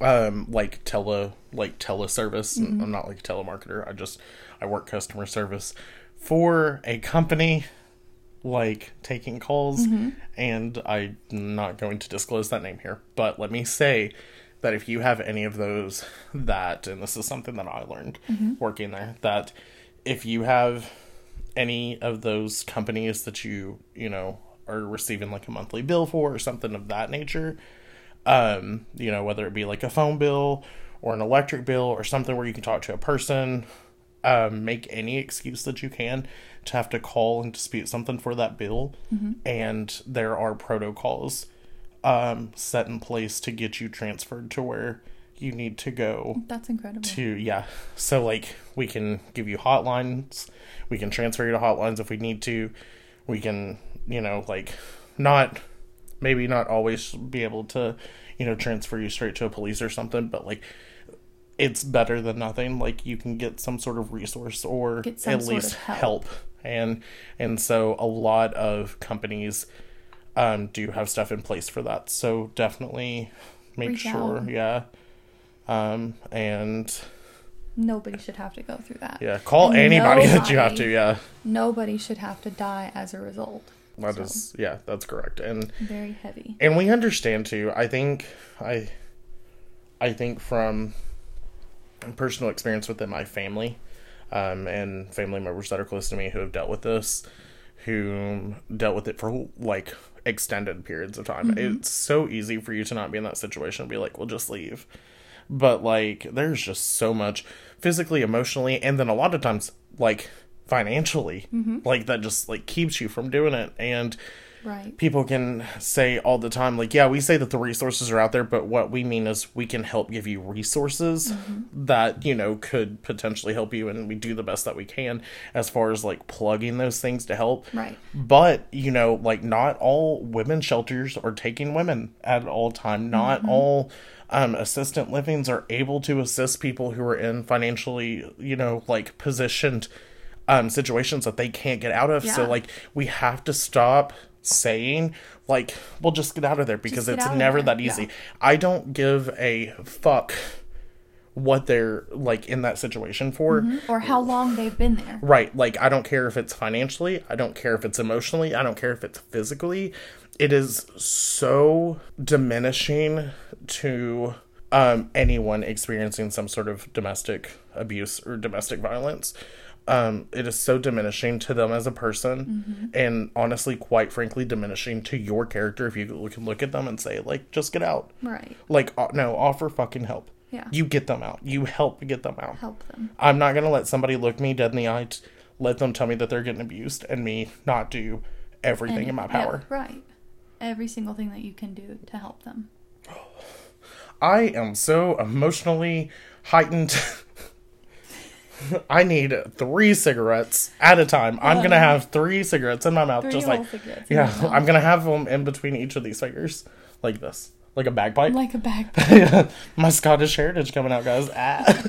Um like tele like teleservice. Mm-hmm. I'm not like a telemarketer. I just I work customer service for a company like taking calls mm-hmm. and I'm not going to disclose that name here. But let me say that if you have any of those that and this is something that I learned mm-hmm. working there that if you have any of those companies that you, you know, are receiving like a monthly bill for or something of that nature, um, you know, whether it be like a phone bill or an electric bill or something where you can talk to a person, um, make any excuse that you can to have to call and dispute something for that bill. And there are protocols um, set in place to get you transferred to where you need to go That's incredible. to yeah so like we can give you hotlines we can transfer you to hotlines if we need to we can you know like not maybe not always be able to you know transfer you straight to a police or something but like it's better than nothing like you can get some sort of resource or at sort least of help. help and and so a lot of companies um do have stuff in place for that so definitely make Reach sure out. yeah um and Nobody should have to go through that. yeah call anybody that you have to yeah Nobody should have to die as a result. That So. is yeah that's correct and Very heavy. and we understand too i think i i think from personal experience within my family um, and family members that are close to me who have dealt with this who dealt with it for like extended periods of time it's so easy for you to not be in that situation and be like well just leave but like there's just so much physically emotionally and then a lot of times like financially mm-hmm. like that just like keeps you from doing it. And Right. people can say all the time like yeah we say that the resources are out there but what we mean is we can help give you resources mm-hmm. that you know could potentially help you and we do the best that we can as far as like plugging those things to help. Right. but you know like not all women shelters are taking women at all time. Not mm-hmm. all um, assistant livings are able to assist people who are in financially you know like positioned um, situations that they can't get out of so like we have to stop saying like we'll just get out of there because it's never that easy yeah. i don't give a fuck what they're like in that situation for Or how long they've been there. Right. Like, I don't care if it's financially, I don't care if it's emotionally, I don't care if it's physically. It is so diminishing to um, anyone experiencing some sort of domestic abuse or domestic violence. Um, it is so diminishing to them as a person, and honestly, quite frankly, diminishing to your character if you can look at them and say, like, just get out. Right. Like, uh, no, offer fucking help. Yeah. You get them out. You help get them out. Help them. I'm not gonna let somebody look me dead in the eye, t- let them tell me that they're getting abused, and me not do everything And- in my yeah, power. right. Every single thing that you can do to help them. I am so emotionally heightened. I need three cigarettes at a time. I'm gonna have three cigarettes in my mouth, Three just like cigarettes yeah. I'm gonna have them in between each of these fingers, like this, like a bagpipe. Like a bag. my Scottish heritage coming out, guys. Ah.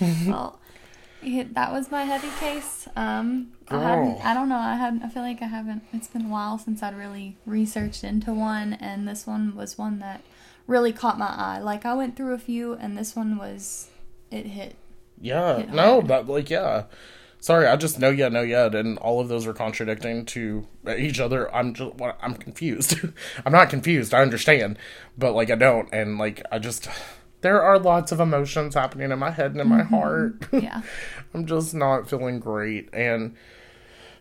well, it, that was my heavy case. Um, I hadn't. I don't know. I hadn't. I feel like I haven't. It's been a while since I'd really researched into one, and this one was one that really caught my eye. Like I went through a few, and this one was. It hit. Yeah, Hit no, that like yeah. Sorry, I just know yeah, no yet, and all of those are contradicting to each other. I'm just I'm confused. I'm not confused. I understand, but like I don't, and like I just there are lots of emotions happening in my head and in my mm-hmm. heart. Yeah. I'm just not feeling great, and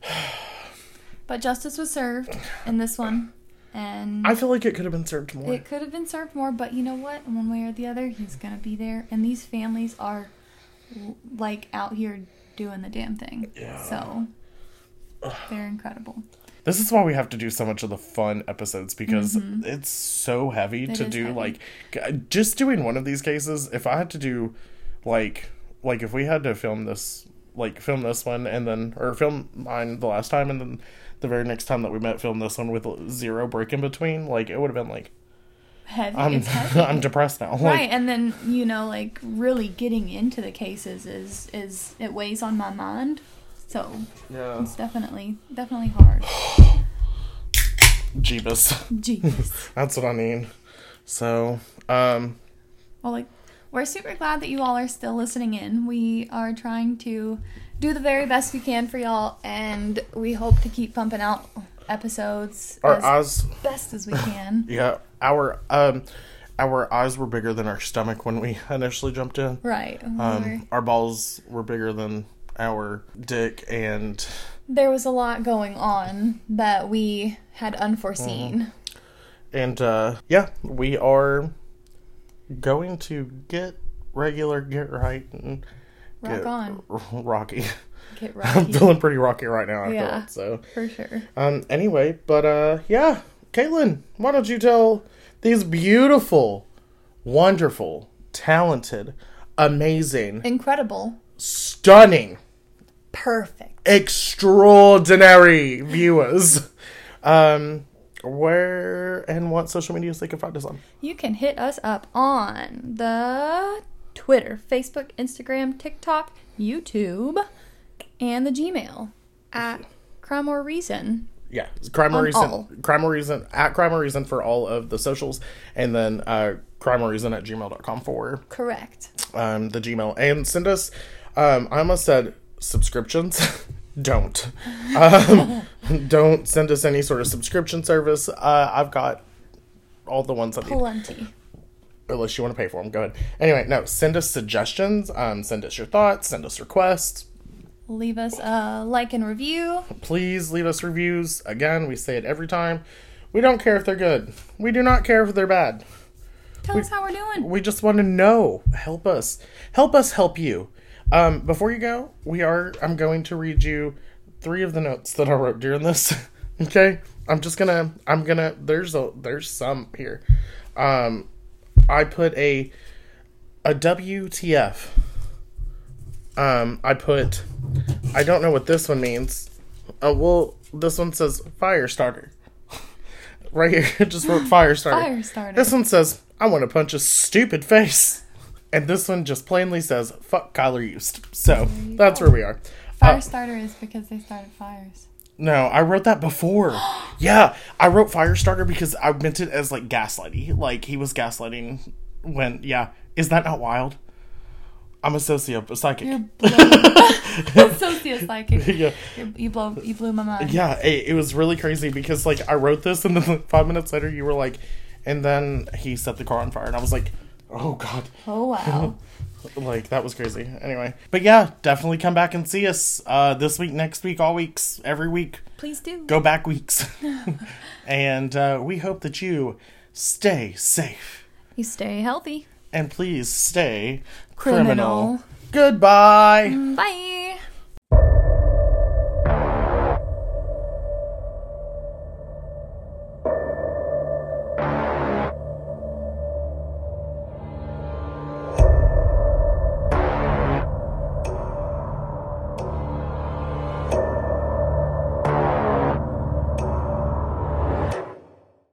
but justice was served in this one, and I feel like it could have been served more. It could have been served more, but you know what? One way or the other, he's gonna be there, and these families are like out here doing the damn thing. Yeah. So they're incredible. This is why we have to do so much of the fun episodes because it's so heavy Mm-hmm. It to do heavy. like just doing one of these cases if I had to do like like if we had to film this like film this one and then or film mine the last time and then the very next time that we met film this one with zero break in between like it would have been like Heavy. I'm it's heavy. I'm depressed now like right, and then you know, like really getting into the cases is is it weighs on my mind. So yeah it's definitely definitely hard. Jeebus Jeez. that's what I mean. so um Well, like, we're super glad that you all are still listening in. We are trying to do the very best we can for y'all, and we hope to keep pumping out episodes our as eyes best as we can. Yeah, our um, our eyes were bigger than our stomach when we initially jumped in. right. we were- Um, our balls were bigger than our dick, and there was a lot going on that we had unforeseen. and uh, yeah, we are going to get regular, get right, and Rock get on. r- rocky. Get I'm feeling pretty rocky right now. After Yeah. that, so for sure. um, anyway, but uh, yeah, Kaylen, why don't you tell these beautiful, wonderful, talented, amazing, Incredible. stunning, Perfect. extraordinary viewers. Um, where and what social medias they can find us on? You can hit us up on the Twitter, Facebook, Instagram, TikTok, YouTube, and the Gmail at Crime or Reason. Yeah, crime or reason, all. crime or reason at crime or reason for all of the socials, and then uh, crime or reason at gmail.com for Correct. um, the Gmail and send us. Um, I almost said subscriptions. don't um, don't send us any sort of subscription service. Uh, I've got all the ones I need. Plenty. Unless you want to pay for them, go ahead. Anyway, no, send us suggestions. Um, send us your thoughts. Send us requests. Leave us a like and review. Please leave us reviews. Again, we say it every time. We don't care if they're good. We do not care if they're bad. Tell us how we're doing. We just want to know. Help us. Help us help you. Um, before you go, we are I'm going to read you three of the notes that I wrote during this. okay? I'm just gonna I'm gonna there's a there's some here. Um I put a a WTF. Um I put I don't know what this one means. Uh, well, this one says fire starter. right here, it just wrote fire starter. Fire starter. This one says, I want to punch a stupid face. And this one just plainly says, fuck Kylr Yust. So that's where we are. Fire Uh, starter is because they started fires. no, I wrote that before. yeah, I wrote fire starter because I meant it as like gaslighting. Like he was gaslighting when, yeah. Is that not wild? I'm a socio, psychic. You're blown. Sociopsychic. yeah. You're, you blow. You blew my mind. Yeah, it, it was really crazy because like I wrote this and then like, five minutes later you were like, and then he set the car on fire and I was like, Oh God. Oh wow. like that was crazy anyway but yeah definitely come back and see us uh this week next week all weeks every week Please do. go back weeks and uh we hope that you stay safe You stay healthy. And please stay criminal. criminal. Goodbye. Mm, bye.